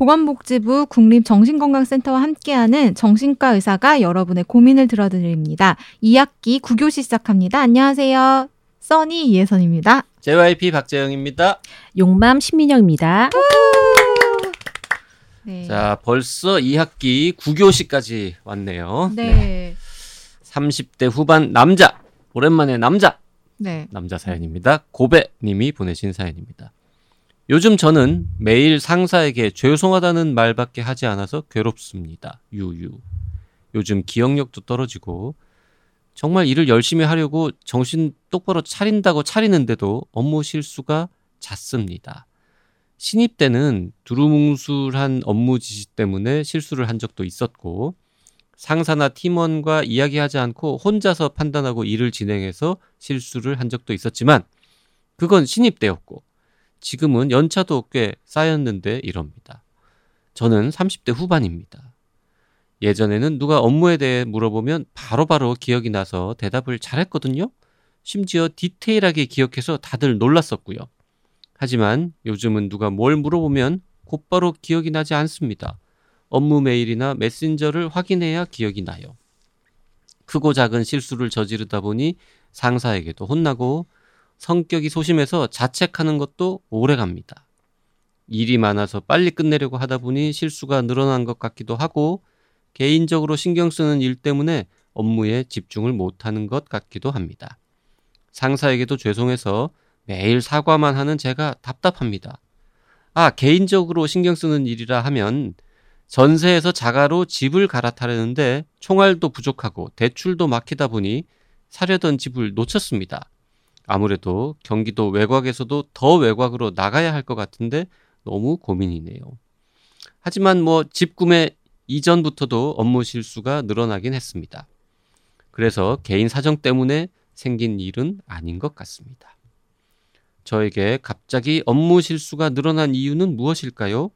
보건복지부 국립정신건강센터와 함께하는 정신과 의사가 여러분의 고민을 들어드립니다. 2학기 9교시 시작합니다. 안녕하세요. 써니 이혜선입니다. JYP 박재영입니다. 용맘 신민영입니다. 네. 자, 벌써 2학기 9교시까지 왔네요. 네. 네. 30대 후반 남자. 오랜만에 남자. 네. 남자 사연입니다. 고배님이 보내신 사연입니다. 요즘 저는 매일 상사에게 죄송하다는 말밖에 하지 않아서 괴롭습니다. 유유. 요즘 기억력도 떨어지고 정말 일을 열심히 하려고 정신 똑바로 차린다고 차리는데도 업무 실수가 잦습니다. 신입 때는 두루뭉술한 업무 지시 때문에 실수를 한 적도 있었고 상사나 팀원과 이야기하지 않고 혼자서 판단하고 일을 진행해서 실수를 한 적도 있었지만 그건 신입 때였고 지금은 연차도 꽤 쌓였는데 이럽니다. 저는 30대 후반입니다. 예전에는 누가 업무에 대해 물어보면 바로바로 바로 기억이 나서 대답을 잘했거든요. 심지어 디테일하게 기억해서 다들 놀랐었고요. 하지만 요즘은 누가 뭘 물어보면 곧바로 기억이 나지 않습니다. 업무 메일이나 메신저를 확인해야 기억이 나요. 크고 작은 실수를 저지르다 보니 상사에게도 혼나고 성격이 소심해서 자책하는 것도 오래 갑니다. 일이 많아서 빨리 끝내려고 하다 보니 실수가 늘어난 것 같기도 하고 개인적으로 신경 쓰는 일 때문에 업무에 집중을 못하는 것 같기도 합니다. 상사에게도 죄송해서 매일 사과만 하는 제가 답답합니다. 아, 개인적으로 신경 쓰는 일이라 하면 전세에서 자가로 집을 갈아타려는데 총알도 부족하고 대출도 막히다 보니 사려던 집을 놓쳤습니다. 아무래도 경기도 외곽에서도 더 외곽으로 나가야 할 것 같은데 너무 고민이네요. 하지만 뭐 집 구매 이전부터도 업무 실수가 늘어나긴 했습니다. 그래서 개인 사정 때문에 생긴 일은 아닌 것 같습니다. 저에게 갑자기 업무 실수가 늘어난 이유는 무엇일까요?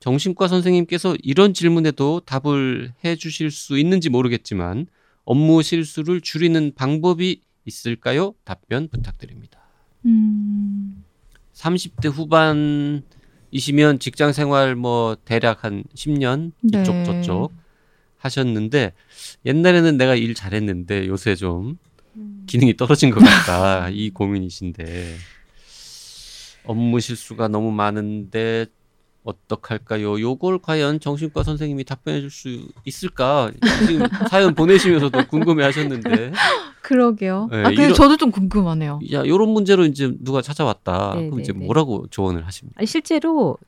정신과 선생님께서 이런 질문에도 답을 해 주실 수 있는지 모르겠지만 업무 실수를 줄이는 방법이 있을까요? 답변 부탁드립니다. 음... 30대 후반이시면 직장 생활 뭐 대략 한 10년 이쪽 네. 저쪽 하셨는데 옛날에는 내가 일 잘했는데 요새 좀 음. 기능이 떨어진 것 같다 이 고민이신데 업무 실수가 너무 많은데 어떡할까요? 요걸 과연 정신과 선생님이 답변해 줄 수 있을까? 지금 사연 보내시면서도 궁금해 하셨는데. 그러게요. 네, 아, 근데 이런, 저도 좀 궁금하네요. 야, 요런 문제로 이제 누가 찾아왔다. 네네네. 그럼 이제 네, 네. 뭐라고 조언을 하십니까? 아니, 실제로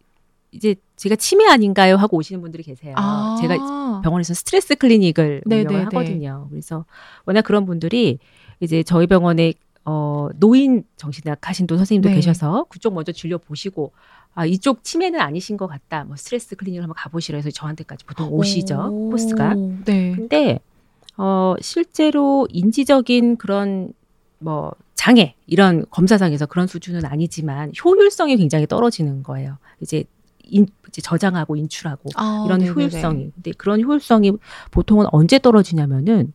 이제 제가 치매 아닌가요? 하고 오시는 분들이 계세요. 아~ 제가 병원에서 스트레스 클리닉을 네네네. 운영을 하거든요. 그래서 워낙 그런 분들이 이제 저희 병원에 어, 노인 정신학 하신 또 선생님도 네. 계셔서 그쪽 먼저 진료 보시고 아, 이쪽 치매는 아니신 것 같다. 뭐 스트레스 클리닉을 한번 가보시라 해서 저한테까지 보통 오시죠. 오, 포스가. 네. 근데 어, 실제로 인지적인 그런 뭐 장애 이런 검사상에서 그런 수준은 아니지만 효율성이 굉장히 떨어지는 거예요. 이제 인, 이제 저장하고 인출하고 아, 이런 네네네. 효율성이. 근데 그런 효율성이 보통은 언제 떨어지냐면은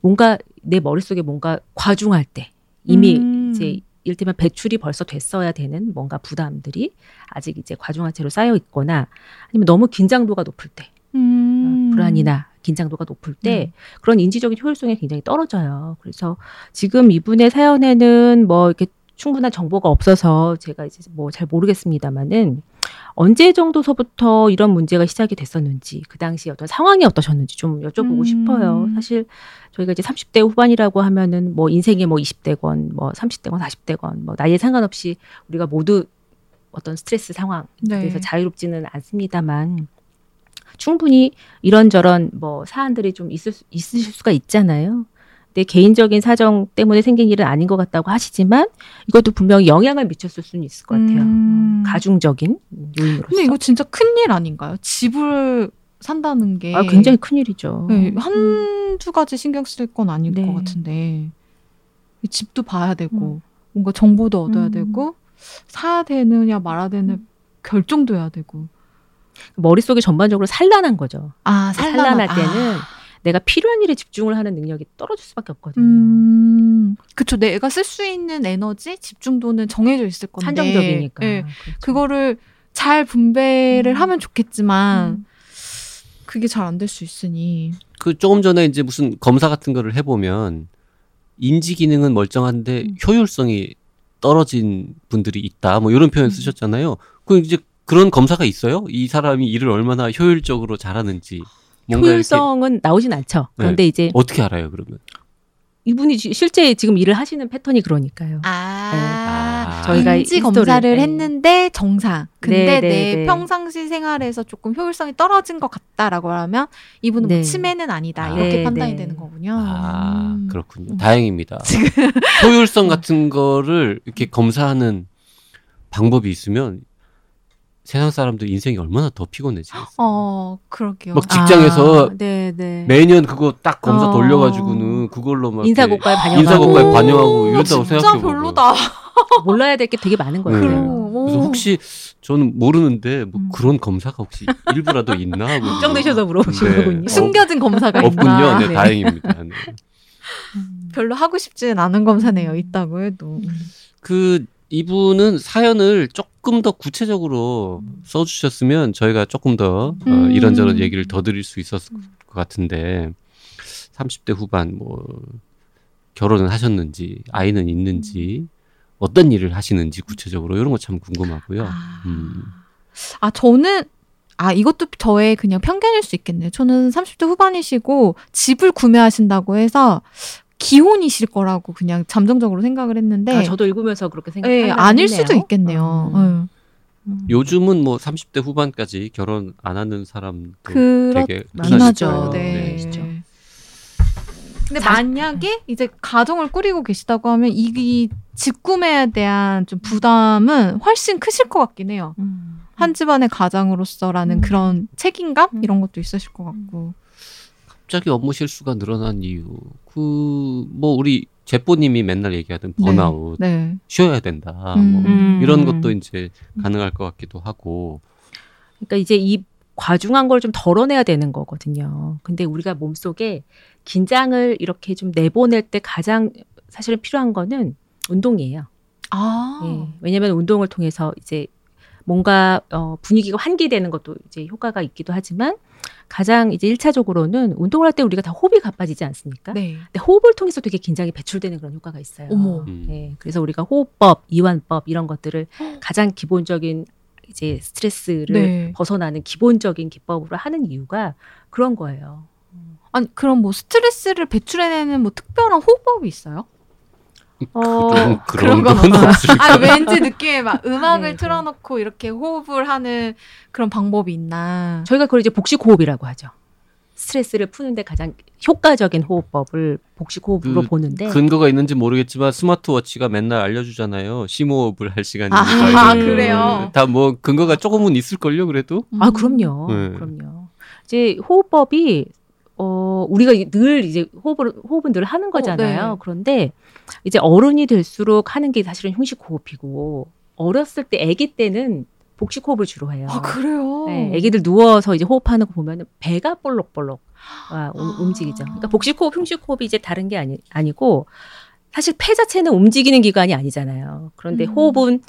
뭔가 내 머릿속에 뭔가 과중할 때 이미 음. 이제 일테면 배출이 벌써 됐어야 되는 뭔가 부담들이 아직 이제 과중한 채로 쌓여 있거나 아니면 너무 긴장도가 높을 때 음. 어, 불안이나 긴장도가 높을 때 음. 그런 인지적인 효율성이 굉장히 떨어져요. 그래서 지금 이분의 사연에는 뭐 이렇게 충분한 정보가 없어서 제가 이제 뭐 잘 모르겠습니다만은 언제 정도서부터 이런 문제가 시작이 됐었는지 그 당시 어떤 상황이 어떠셨는지 좀 여쭤보고 음. 싶어요. 사실 저희가 이제 30대 후반이라고 하면은 뭐 인생의 뭐 20대건 뭐 30대건 40대건 뭐 나이에 상관없이 우리가 모두 어떤 스트레스 상황에 네. 대해서 자유롭지는 않습니다만 충분히 이런저런 뭐 사안들이 좀 있을 수, 있으실 수가 있잖아요. 내 개인적인 사정 때문에 생긴 일은 아닌 것 같다고 하시지만 이것도 분명히 영향을 미쳤을 수는 있을 것 같아요. 음. 가중적인 요인으로서. 근데 이거 진짜 큰일 아닌가요? 집을 산다는 게 아, 굉장히 큰 일이죠. 네, 한두 가지 신경 쓸 건 아닐 네. 것 같은데 집도 봐야 되고 음. 뭔가 정보도 얻어야 음. 되고 사야 되느냐 말아야 되느냐 음. 결정도 해야 되고 머릿속이 전반적으로 산란한 거죠. 아, 산란할 때는 아. 내가 필요한 일에 집중을 하는 능력이 떨어질 수밖에 없거든요. 음, 그쵸. 내가 쓸 수 있는 에너지, 집중도는 정해져 있을 건데. 한정적이니까. 네, 그렇죠. 그거를 잘 분배를 음. 하면 좋겠지만 음. 그게 잘 안 될 수 있으니. 그 조금 전에 이제 무슨 검사 같은 거를 해보면 인지 기능은 멀쩡한데 음. 효율성이 떨어진 분들이 있다. 뭐 이런 표현 음. 쓰셨잖아요. 그 이제 그런 검사가 있어요? 이 사람이 일을 얼마나 효율적으로 잘하는지. 효율성은 나오진 않죠. 그런데 네. 이제 어떻게 알아요, 그러면? 이분이 실제 지금 일을 하시는 패턴이 그러니까요. 아, 네. 아. 저희가 인지 검사를 네. 했는데 정상. 근데 네, 네내 네. 평상시 생활에서 조금 효율성이 떨어진 것 같다라고 하면 이분은 뭐 네. 치매는 아니다 아. 이렇게 판단이 되는 거군요. 아 음. 그렇군요. 다행입니다. 효율성 같은 거를 이렇게 검사하는 방법이 있으면 세상 사람들 인생이 얼마나 더 피곤해지겠어요. 어, 그러게요. 막 직장에서 아, 네, 네. 매년 그거 딱 검사 어. 돌려가지고는 그걸로 막 인사고과에 반영하고 인사고과에 반영하고 이런다고 생각해 진짜 별로다. 몰라야 될 게 되게 많은 거예요. 네. 그래서 혹시 저는 모르는데 뭐 음. 그런 검사가 혹시 일부라도 있나 하고 걱정되셔서 물어보신 네. 거군요. 숨겨진 검사가 없군요. 네, 네. 다행입니다. 네. 별로 하고 싶지는 않은 검사네요. 있다고 해도. 그 이분은 사연을 조금 더 구체적으로 써주셨으면 저희가 조금 더 어, 음. 어, 이런저런 얘기를 더 드릴 수 있었을 것 같은데 30대 후반 뭐 결혼은 하셨는지 아이는 있는지 어떤 일을 하시는지 구체적으로 이런 거 참 궁금하고요. 아. 음. 아 저는 아 이것도 저의 그냥 편견일 수 있겠네요. 저는 30대 후반이시고 집을 구매하신다고 해서 기혼이실 거라고 그냥 잠정적으로 생각을 했는데 아, 저도 읽으면서 그렇게 생각해요. 네, 아닐 수도 있겠네요. 음. 음. 요즘은 뭐 30대 후반까지 결혼 안 하는 사람도 되게 흔하죠. 네. 네. 근데 만약에 이제 가정을 꾸리고 계시다고 하면 이집 구매에 대한 좀 부담은 훨씬 크실 것 같긴 해요. 음. 한 집안의 가장으로서라는 음. 그런 책임감 음. 이런 것도 있으실 것 같고. 갑자기 업무 실수가 늘어난 이유 그 뭐 우리 제뽀님이 맨날 얘기하던 네. 번아웃 네, 네. 쉬어야 된다 뭐 음. 뭐 이런 것도 이제 가능할 것 같기도 하고 그러니까 이제 이 과중한 걸 좀 덜어내야 되는 거거든요. 근데 우리가 몸속에 긴장을 이렇게 좀 내보낼 때 가장 사실은 필요한 거는 운동이에요. 아. 예, 왜냐하면 운동을 통해서 이제 뭔가 어, 분위기가 환기되는 것도 이제 효과가 있기도 하지만 가장 이제 일차적으로는 운동을 할 때 우리가 다 호흡이 가빠지지 않습니까? 네. 근데 호흡을 통해서 되게 긴장이 배출되는 그런 효과가 있어요. 어머. 음. 네, 그래서 우리가 호흡법, 이완법 이런 것들을 가장 기본적인 이제 스트레스를 네. 벗어나는 기본적인 기법으로 하는 이유가 그런 거예요. 아니 그럼 뭐 스트레스를 배출해내는 뭐 특별한 호흡법이 있어요? 어, 그런, 그런 건 없을 아, 왠지 느낌에 막 음악을 네, 네, 틀어놓고 이렇게 호흡을 하는 그런 방법이 있나. 저희가 그걸 이제 복식 호흡이라고 하죠. 스트레스를 푸는데 가장 효과적인 호흡법을 복식 호흡으로 그 보는데 근거가 있는지 모르겠지만 스마트워치가 맨날 알려주잖아요. 심호흡을 할 시간이니까. 아, 그래요. 다 뭐 근거가 조금은 있을 걸요, 그래도. 아 그럼요, 네. 그럼요. 이제 호흡법이 어, 우리가 늘 이제 호흡을, 호흡은 늘 하는 거잖아요. 어, 네. 그런데 이제 어른이 될수록 하는 게 사실은 흉식 호흡이고, 어렸을 때 아기 때는 복식 호흡을 주로 해요. 아, 그래요? 네, 아기들 누워서 이제 호흡하는 거 보면은 배가 볼록볼록 아, 아. 움직이죠. 그러니까 복식 호흡, 흉식 호흡이 이제 다른 게 아니, 아니고, 사실 폐 자체는 움직이는 기관이 아니잖아요. 그런데 음. 호흡은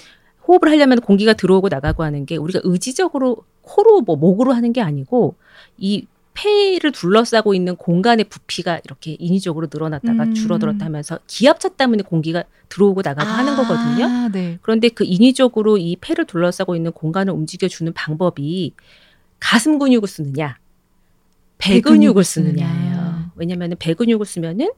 호흡을 하려면 공기가 들어오고 나가고 하는 게 우리가 의지적으로 코로 뭐 목으로 하는 게 아니고 이 폐를 둘러싸고 있는 공간의 부피가 이렇게 인위적으로 늘어났다가 음. 줄어들었다 하면서 기압차 때문에 공기가 들어오고 나가고 아, 하는 거거든요. 네. 그런데 그 인위적으로 이 폐를 둘러싸고 있는 공간을 움직여주는 방법이 가슴 근육을 쓰느냐, 배 근육을 쓰느냐예요. 왜냐하면 배 근육을 쓰면은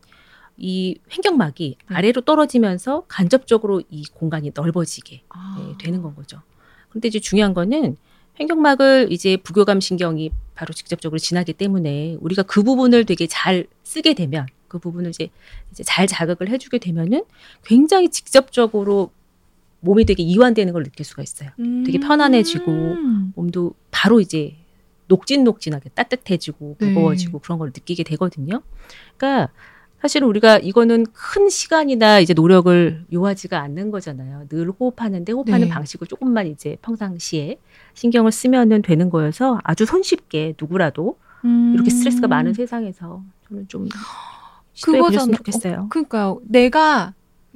이 횡격막이 네. 아래로 떨어지면서 간접적으로 이 공간이 넓어지게 아. 네, 되는 건 거죠. 그런데 이제 중요한 거는 횡격막을 이제 부교감 신경이 바로 직접적으로 지나기 때문에 우리가 그 부분을 되게 잘 쓰게 되면 그 부분을 이제, 이제 잘 자극을 해주게 되면은 굉장히 직접적으로 몸이 되게 이완되는 걸 느낄 수가 있어요. 음. 되게 편안해지고 몸도 바로 이제 녹진녹진하게 따뜻해지고 네. 무거워지고 네. 그런 걸 느끼게 되거든요. 그러니까 사실은 우리가 이거는 큰 시간이나 이제 노력을 요하지가 않는 거잖아요. 늘 호흡하는데 호흡하는 네. 방식을 조금만 이제 평상시에 신경을 쓰면은 되는 거여서 아주 손쉽게 누구라도 음. 이렇게 스트레스가 많은 세상에서 저는 좀 보셨으면 좋겠어요. 어, 그러니까요. 내가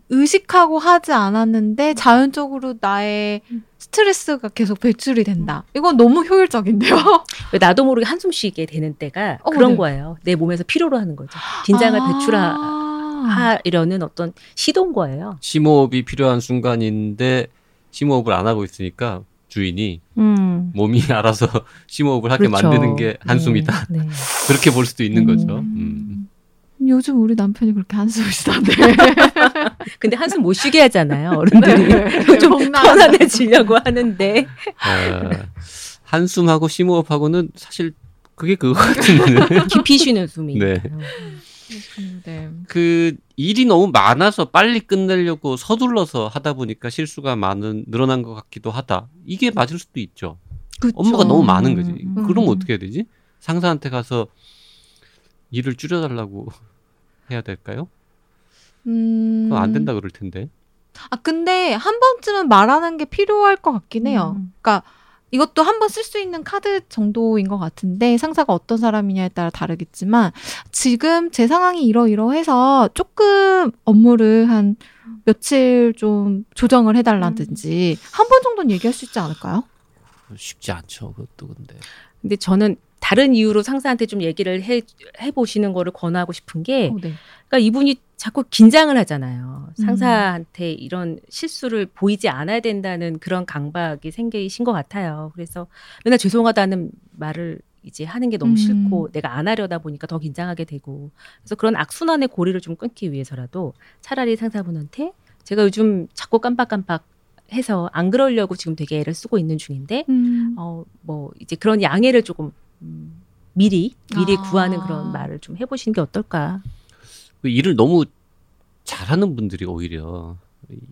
의식하고 하지 않았는데 자연적으로 나의 스트레스가 계속 배출이 된다. 이건 너무 효율적인데요. 나도 모르게 한숨 쉬게 되는 때가 어, 그런 네. 거예요. 내 몸에서 필요로 하는 거죠. 긴장을 아~ 배출하려는 어떤 시도인 거예요. 심호흡이 필요한 순간인데 심호흡을 안 하고 있으니까 주인이 음. 몸이 알아서 심호흡을 하게 그렇죠. 만드는 게 한숨이다. 네, 네. 그렇게 볼 수도 있는 음. 거죠. 음. 요즘 우리 남편이 그렇게 한숨을 쉬던데. 근데 한숨 못 쉬게 하잖아요. 어른들이 네. 좀 편안해지려고 하는데. 아, 한숨하고 심호흡하고는 사실 그게 그거 같은 깊이 쉬는 숨이. 네. 네. 그 일이 너무 많아서 빨리 끝내려고 서둘러서 하다 보니까 실수가 많은 늘어난 것 같기도 하다. 이게 맞을 수도 있죠. 그쵸. 업무가 너무 많은 거지. 음. 그럼 어떻게 해야 되지? 상사한테 가서 일을 줄여달라고 해야 될까요? 음... 안 된다 그럴 텐데. 아 근데 한 번쯤은 말하는 게 필요할 것 같긴 해요. 음. 그러니까 이것도 한 번 쓸 수 있는 카드 정도인 것 같은데 상사가 어떤 사람이냐에 따라 다르겠지만 지금 제 상황이 이러이러해서 조금 업무를 한 며칠 좀 조정을 해달라든지 음. 한번 정도는 얘기할 수 있지 않을까요? 쉽지 않죠, 그것도 근데. 근데 저는 다른 이유로 상사한테 좀 얘기를 해, 해보시는 거를 권하고 싶은 게, 어, 네. 그러니까 이분이 자꾸 긴장을 하잖아요. 음. 상사한테 음. 이런 실수를 보이지 않아야 된다는 그런 강박이 생기신 것 같아요. 그래서 맨날 죄송하다는 말을 이제 하는 게 너무 음. 싫고 내가 안 하려다 보니까 더 긴장하게 되고 그래서 그런 악순환의 고리를 좀 끊기 위해서라도 차라리 상사분한테 제가 요즘 자꾸 깜빡깜빡 해서 안 그러려고 지금 되게 애를 쓰고 있는 중인데 음. 어뭐 이제 그런 양해를 조금 음, 미리 미리 아. 구하는 그런 말을 좀 해보시는 게 어떨까? 그 일을 너무 잘하는 분들이 오히려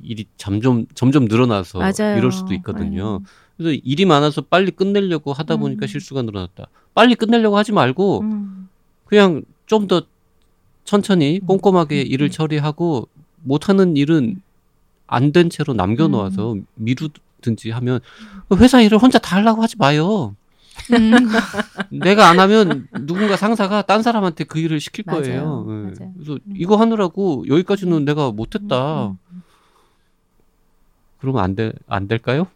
일이 점점 점점 늘어나서 맞아요. 이럴 수도 있거든요. 네. 그래서 일이 많아서 빨리 끝내려고 하다 보니까 음. 실수가 늘어났다. 빨리 끝내려고 하지 말고 음. 그냥 좀 더 천천히 음. 꼼꼼하게 음. 일을 처리하고 못하는 일은 안 된 채로 남겨놓아서 음. 미루든지 하면 회사 일을 혼자 다 하려고 하지 마요. 음. 내가 안 하면 누군가 상사가 딴 사람한테 그 일을 시킬 맞아요. 거예요. 네. 맞아요. 그래서 음. 이거 하느라고 여기까지는 음. 내가 못했다. 음, 음. 그러면 안 돼, 안 될까요?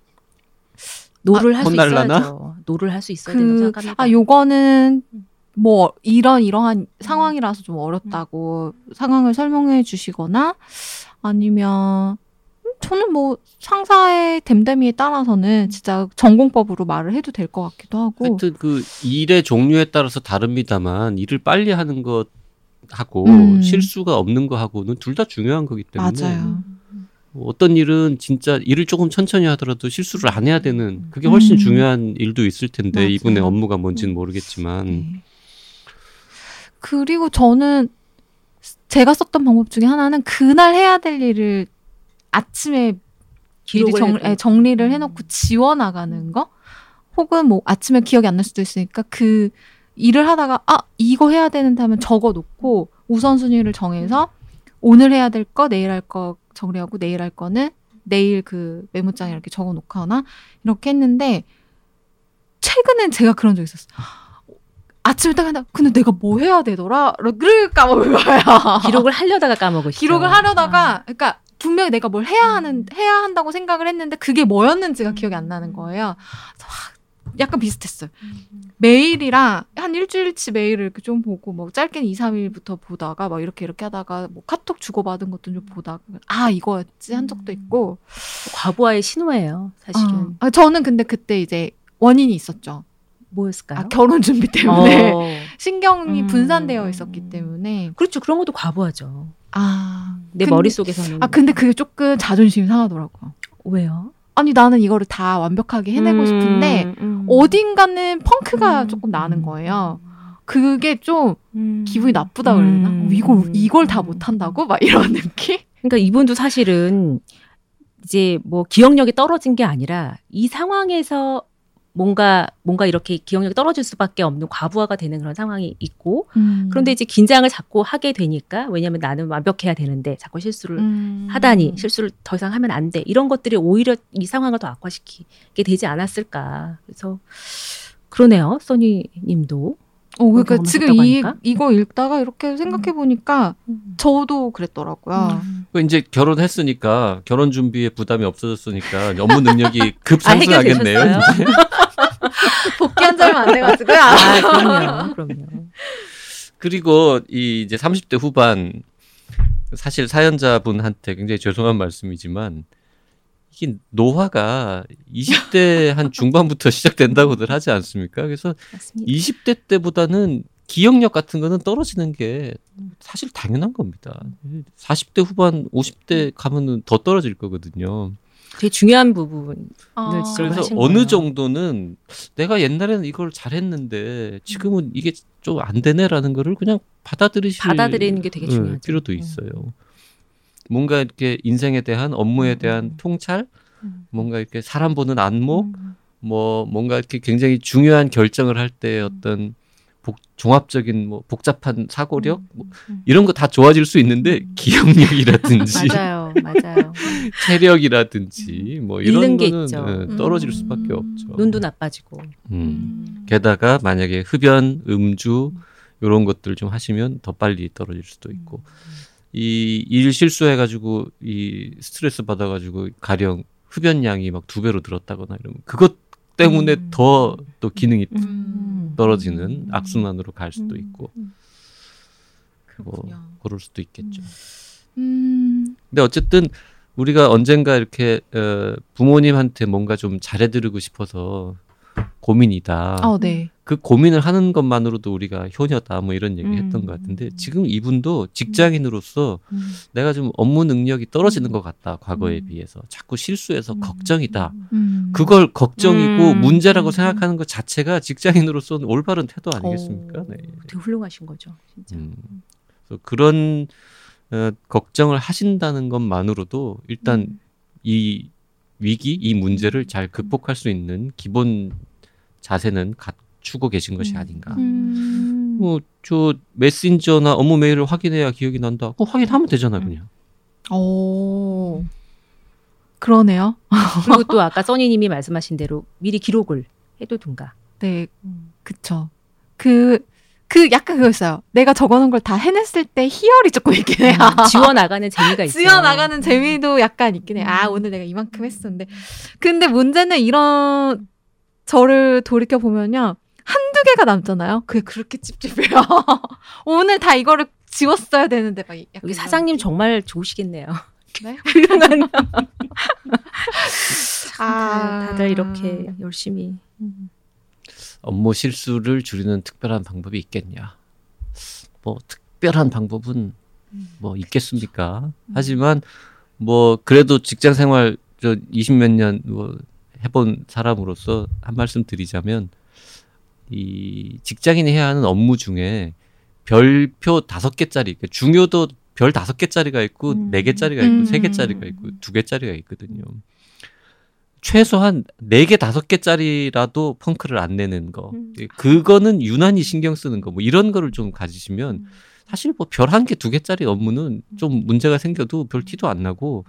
no를 아, 할수 있어야죠. no를 할 수 있어야 그, 된다고 생각합니다. 아, 요거는 뭐 이런 이러한 상황이라서 좀 어렵다고 상황을 설명해 주시거나 아니면 저는 뭐 상사의 댐댐이에 따라서는 진짜 전공법으로 말을 해도 될 것 같기도 하고. 하여튼 그 일의 종류에 따라서 다릅니다만 일을 빨리 하는 것 하고 음. 실수가 없는 거 하고는 둘 다 중요한 거기 때문에. 맞아요. 어떤 일은 진짜 일을 조금 천천히 하더라도 실수를 안 해야 되는 그게 훨씬 음. 중요한 일도 있을 텐데 맞아요. 이분의 업무가 뭔지는 모르겠지만. 네. 그리고 저는 제가 썼던 방법 중에 하나는 그날 해야 될 일을 아침에 미리 정, 예, 정리를 해놓고 지워나가는 거? 혹은 뭐 아침에 기억이 안 날 수도 있으니까 그 일을 하다가 아 이거 해야 되는데 하면 적어놓고 우선순위를 정해서 오늘 해야 될 거 내일 할 거 정리하고 내일 할 거는 내일 그 메모장에 이렇게 적어놓거나 이렇게 했는데 최근엔 제가 그런 적 있었어요. 아침에 딱 한다. 근데 내가 뭐 해야 되더라?를 까먹은 거야. 기록을 하려다가 까먹으시죠. 기록을 하려다가 아. 그러니까 분명히 내가 뭘 해야 하는 음. 해야 한다고 생각을 했는데 그게 뭐였는지가 기억이 안 나는 음. 거예요. 약간 비슷했어요. 음. 메일이랑 한 일주일치 메일을 이렇게 좀 보고 뭐 짧게는 2, 3일부터 보다가 막 이렇게 이렇게 하다가 뭐 카톡 주고받은 것도 좀 보다가 아 이거였지 한 적도 있고 과부하의 신호예요 사실은. 어. 아, 저는 근데 그때 이제 원인이 있었죠. 뭐였을까요? 아, 결혼 준비 때문에 어. 신경이 음. 분산되어 있었기 때문에 그렇죠 그런 것도 과부하죠. 아, 내 근데, 머릿속에서는. 아, 근데 그게 조금 자존심이 상하더라고요. 왜요? 아니, 나는 이거를 다 완벽하게 해내고 음, 싶은데, 음. 어딘가는 펑크가 음, 조금 나는 거예요. 그게 좀 음. 기분이 나쁘다 되나? 음. 이걸, 이걸 다 못한다고? 막 이런 느낌? 그러니까 이분도 사실은 이제 뭐 기억력이 떨어진 게 아니라 이 상황에서 뭔가 뭔가 이렇게 기억력이 떨어질 수밖에 없는 과부하가 되는 그런 상황이 있고 음. 그런데 이제 긴장을 자꾸 하게 되니까 왜냐하면 나는 완벽해야 되는데 자꾸 실수를 음. 하다니 실수를 더 이상 하면 안 돼 이런 것들이 오히려 이 상황을 더 악화시키게 되지 않았을까 그래서 그러네요 써니님도 어, 그러니까 지금 이, 이거 읽다가 이렇게 생각해 보니까 음. 저도 그랬더라고요. 음. 그 이제 결혼했으니까 결혼 준비에 부담이 없어졌으니까 업무 능력이 급 아, 상승하겠네요. 아, 복귀한 지 얼마 안 돼가지고요. 아, 그럼요, 그럼요. 그리고 이 이제 30대 후반 사실 사연자분한테 굉장히 죄송한 말씀이지만 이게 노화가 20대 한 중반부터 시작된다고들 하지 않습니까? 그래서 맞습니다. 20대 때보다는 기억력 같은 거는 떨어지는 게 사실 당연한 겁니다. 40대 후반, 50대 가면은 더 떨어질 거거든요. 되게 중요한 부분을 아. 그래서 어느 거예요. 정도는 내가 옛날에는 이걸 잘했는데 지금은 이게 좀 안 되네라는 거를 그냥 받아들이실 받아들이는 게 되게 중요하죠. 필요도 음. 있어요. 음. 뭔가 이렇게 인생에 대한 업무에 음. 대한 통찰, 음. 뭔가 이렇게 사람 보는 안목, 음. 뭐 뭔가 이렇게 굉장히 중요한 결정을 할 때 어떤 복, 종합적인 뭐 복잡한 사고력 뭐 이런 거 다 좋아질 수 있는데 기억력이라든지 맞아요. 체력이라든지 뭐 이런 거는 네, 떨어질 수밖에 없죠. 눈도 나빠지고. 음. 게다가 만약에 흡연, 음주 이런 것들 좀 하시면 더 빨리 떨어질 수도 있고 이 일 실수해가지고 이 스트레스 받아가지고 가령 흡연량이 막 두 배로 늘었다거나 이러면 그것 때문에 음. 더또 기능이 음. 떨어지는 악순환으로 갈 수도 음. 있고 뭐 그럴 수도 있겠죠. 음. 근데 어쨌든 우리가 언젠가 이렇게 어, 부모님한테 뭔가 좀 잘해드리고 싶어서 고민이다. 어, 네. 그 고민을 하는 것만으로도 우리가 효녀다 뭐 이런 얘기 음. 했던 것 같은데 지금 이분도 직장인으로서 음. 내가 좀 업무 능력이 떨어지는 것 같다 과거에 음. 비해서 자꾸 실수해서 음. 걱정이다 음. 그걸 걱정이고 음. 문제라고 생각하는 것 자체가 직장인으로서는 올바른 태도 아니겠습니까? 오, 네. 되게 훌륭하신 거죠 진짜. 그래서 그런 어, 걱정을 하신다는 것만으로도 일단 이 위기 이 문제를 잘 극복할 수 있는 기본 자세는 갖추고 계신 것이 음. 아닌가. 음. 뭐저 메신저나 업무 메일을 확인해야 기억이 난다. 그 확인하면 되잖아 요 그냥. 오. 그러네요. 그리고 또 아까 써니님이 말씀하신 대로 미리 기록을 해두든가. 네, 그쵸. 그, 그 약간 그거였어요. 내가 적어놓은 걸 다 해냈을 때 희열이 조금 있긴 해요. 음, 지워 나가는 재미가 있어요. 지워 나가는 재미도 약간 있긴 해. 아 오늘 내가 이만큼 했었는데. 근데 문제는 이런 저를 돌이켜 보면요. 한두 개가 남잖아요. 그게 그렇게 찝찝해요. 오늘 다 이거를 지웠어야 되는데 막 여기 사장님 정말 좋으시겠네요. 네? 아, 다들 이렇게 열심히 업무 실수를 줄이는 특별한 방법이 있겠냐? 뭐 특별한 방법은 뭐 있겠습니까? 하지만 뭐 그래도 직장 생활 저 20몇 년 뭐 해본 사람으로서 한 말씀 드리자면 이 직장인이 해야 하는 업무 중에 별표 다섯 개짜리 그러니까 중요도 별 다섯 개짜리가 있고 음. 네 개짜리가 있고 음. 세 개짜리가 있고 두 개짜리가 있거든요. 최소한 네개 다섯 개짜리라도 펑크를 안 내는 거. 음. 그거는 유난히 신경 쓰는 거. 뭐 이런 거를 좀 가지시면 음. 사실 뭐 별 한 개 두 개짜리 업무는 좀 문제가 생겨도 별 티도 안 나고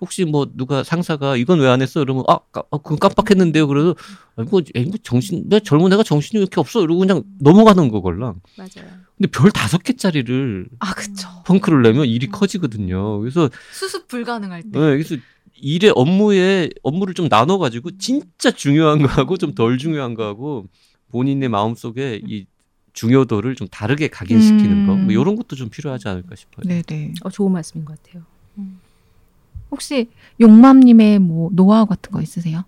혹시 뭐 누가 상사가 이건 왜 안 했어? 이러면 아, 까, 아 그건 깜빡했는데요. 그래도 아, 뭐, 에이, 뭐 정신 내 젊은 애가 정신이 왜 이렇게 없어? 이러고 그냥 넘어가는 거걸랑. 맞아요. 근데 별 다섯 개짜리를 아 그쵸. 펑크를 내면 일이 음. 커지거든요. 그래서 수습 불가능할 때. 네, 그래서 일의 업무에 업무를 좀 나눠 가지고 진짜 중요한 거하고 좀 덜 중요한 거하고 본인의 마음 속에 이 중요도를 좀 다르게 각인시키는 음. 거, 뭐 이런 것도 좀 필요하지 않을까 싶어요. 네네. 어, 좋은 말씀인 것 같아요. 음. 혹시 용맘님의 뭐 노하우 같은 거 있으세요?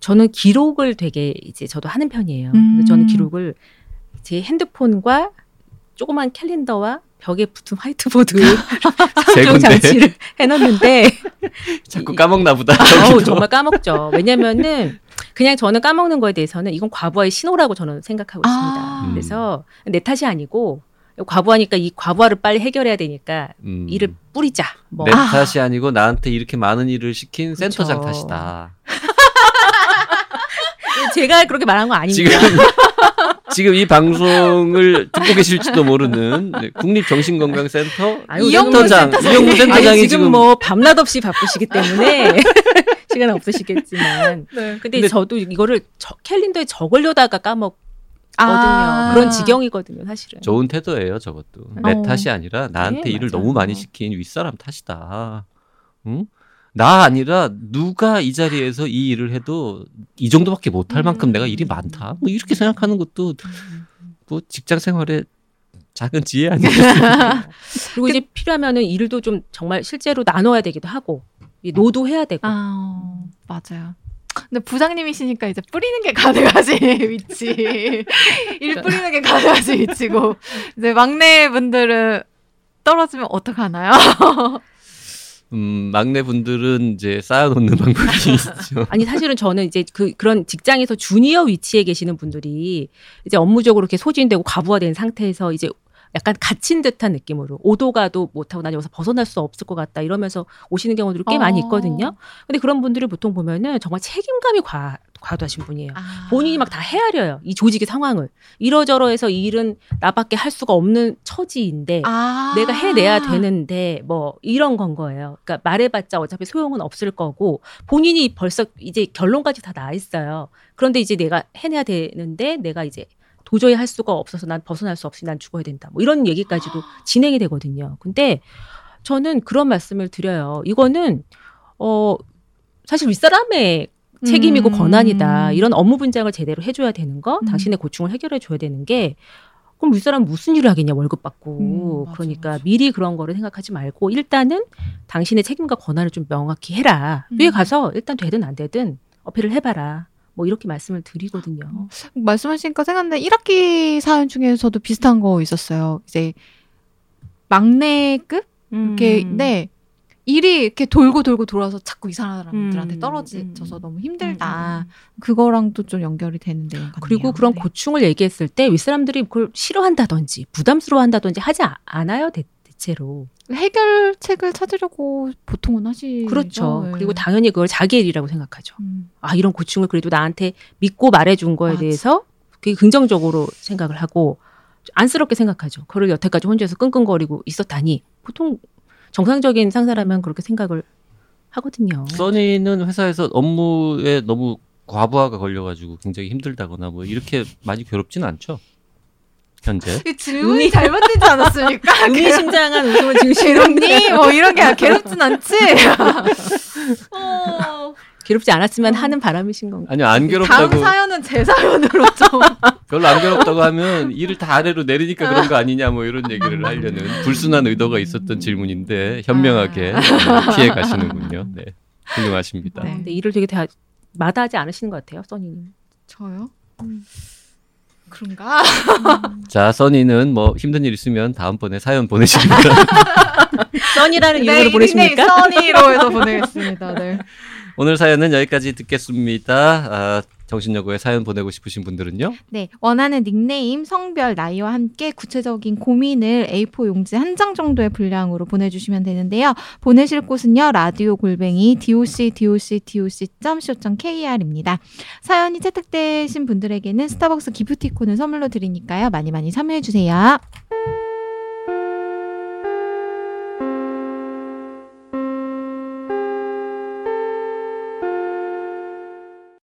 저는 기록을 되게 이제 저도 하는 편이에요. 음. 저는 기록을 제 핸드폰과 조그만 캘린더와 벽에 붙은 화이트보드 사용 장치를 해놨는데 자꾸 까먹나 보다. 어우, 정말 까먹죠. 왜냐면은 그냥 저는 까먹는 거에 대해서는 이건 과부하의 신호라고 저는 생각하고 있습니다. 아. 그래서 내 탓이 아니고 과부하니까 이 과부하를 빨리 해결해야 되니까 음. 일을 뿌리자. 뭐. 내 아. 탓이 아니고 나한테 이렇게 많은 일을 시킨 그렇죠. 센터장 탓이다. 제가 그렇게 말한 거 아닙니다. 지금 지금 이 방송을 듣고 계실지도 모르는 네, 국립정신건강센터 센터장 이영무 센터장이 지금, 뭐 밤낮 없이 바쁘시기 때문에 시간 없으시겠지만 네. 근데, 근데, 저도 이거를 저, 캘린더에 적으려다가 까먹 아~ 그런 지경이거든요, 사실은. 좋은 태도예요, 저것도. 내 어. 탓이 아니라 나한테 네, 일을 맞아요. 너무 많이 시킨 윗사람 탓이다. 응? 나 아니라 누가 이 자리에서 이 일을 해도 이 정도밖에 못할 만큼 내가 일이 많다. 뭐 이렇게 생각하는 것도 뭐 직장 생활에 작은 지혜 아니겠습니까? 그리고 이제 필요하면은 일도 좀 정말 실제로 나눠야 되기도 하고 노도 해야 되고. 아, 맞아요. 근데 부장님이시니까 이제 뿌리는 게 가능하지 위치 일 뿌리는 게 가능하지 위치고 이제 막내 분들은 떨어지면 어떡하나요? 음, 막내 분들은 이제 쌓아놓는 방법이 있죠. 아니 사실은 저는 이제 그 그런 직장에서 주니어 위치에 계시는 분들이 이제 업무적으로 이렇게 소진되고 과부하된 상태에서 이제 약간 갇힌 듯한 느낌으로 오도 가도 못하고 난 여기서 벗어날 수 없을 것 같다 이러면서 오시는 경우들이 꽤 어. 많이 있거든요. 근데 그런 분들을 보통 보면은 정말 책임감이 과, 과도하신 분이에요. 아. 본인이 막 다 헤아려요. 이 조직의 상황을. 이러저러해서 이 일은 나밖에 할 수가 없는 처지인데 아. 내가 해내야 되는데 뭐 이런 건 거예요. 그러니까 말해봤자 어차피 소용은 없을 거고 본인이 벌써 이제 결론까지 다 나 있어요. 그런데 이제 내가 해내야 되는데 내가 이제 도저히 할 수가 없어서 난 벗어날 수 없이 난 죽어야 된다. 뭐 이런 얘기까지도 진행이 되거든요. 근데 저는 그런 말씀을 드려요. 이거는 어 사실 윗사람의 책임이고 음. 권한이다. 이런 업무 분장을 제대로 해줘야 되는 거, 음. 당신의 고충을 해결해 줘야 되는 게 그럼 윗사람 무슨 일을 하겠냐 월급 받고 음, 맞아, 그러니까 맞아. 미리 그런 거를 생각하지 말고 일단은 당신의 책임과 권한을 좀 명확히 해라. 음. 위에 가서 일단 되든 안 되든 어필을 해봐라. 뭐 이렇게 말씀을 드리거든요. 음, 말씀하시니까 생각나는 1학기 사연 중에서도 비슷한 거 있었어요. 이제 막내급 이렇게 음. 네 일이 이렇게 돌고 돌고 돌아서 자꾸 이 사람들한테 음, 떨어져서 음, 너무 힘들다. 음, 그거랑도 좀 연결이 되는 내용 같네요. 그리고 그런 네. 고충을 얘기했을 때 윗사람들이 그걸 싫어한다든지 부담스러워한다든지 하지 않아요 대, 체로 해결책을 찾으려고 보통은 하시 그렇죠. 네. 그리고 당연히 그걸 자기 일이라고 생각하죠. 음. 아 이런 고충을 그래도 나한테 믿고 말해준 거에 맞아. 대해서 그게 긍정적으로 생각을 하고 안쓰럽게 생각하죠. 그걸 여태까지 혼자서 끙끙거리고 있었다니 보통 정상적인 상사라면 그렇게 생각을 하거든요. 써니는 회사에서 업무에 너무 과부하가 걸려가지고 굉장히 힘들다거나 뭐 이렇게 많이 괴롭지는 않죠. 현재. 질문이 잘못되지 않았습니까? 의미심장한 웃음을 지으시는 괴롭니? 뭐 이런 게 괴롭진 않지? 어... 괴롭지 않았으면 하는 바람이신 건가요? 아니요, 안 괴롭다고. 다음 사연은 제 사연으로 좀. 별로 안 괴롭다고 하면 일을 다 아래로 내리니까 그런 거 아니냐 뭐 이런 얘기를 하려는 불순한 의도가 있었던 질문인데 현명하게 아. 피해 가시는군요. 네. 훌륭하십니다. 네. 근데 일을 되게 다 마다하지 않으시는 것 같아요, 써니님. 저요? 음. 그런가? 자, 써니는 뭐 힘든 일 있으면 다음번에 사연 보내십니다. 써니라는 네, 이름으로 보내십니까? 써니로 해서 보내겠습니다. 네. 오늘 사연은 여기까지 듣겠습니다. 아, 정신여고에 사연 보내고 싶으신 분들은요? 네, 원하는 닉네임, 성별, 나이와 함께 구체적인 고민을 A4 용지 한 장 정도의 분량으로 보내주시면 되는데요. 보내실 곳은요, 라디오 골뱅이 doc doc doc co kr입니다. 사연이 채택되신 분들에게는 스타벅스 기프티콘을 선물로 드리니까요, 많이 많이 참여해 주세요.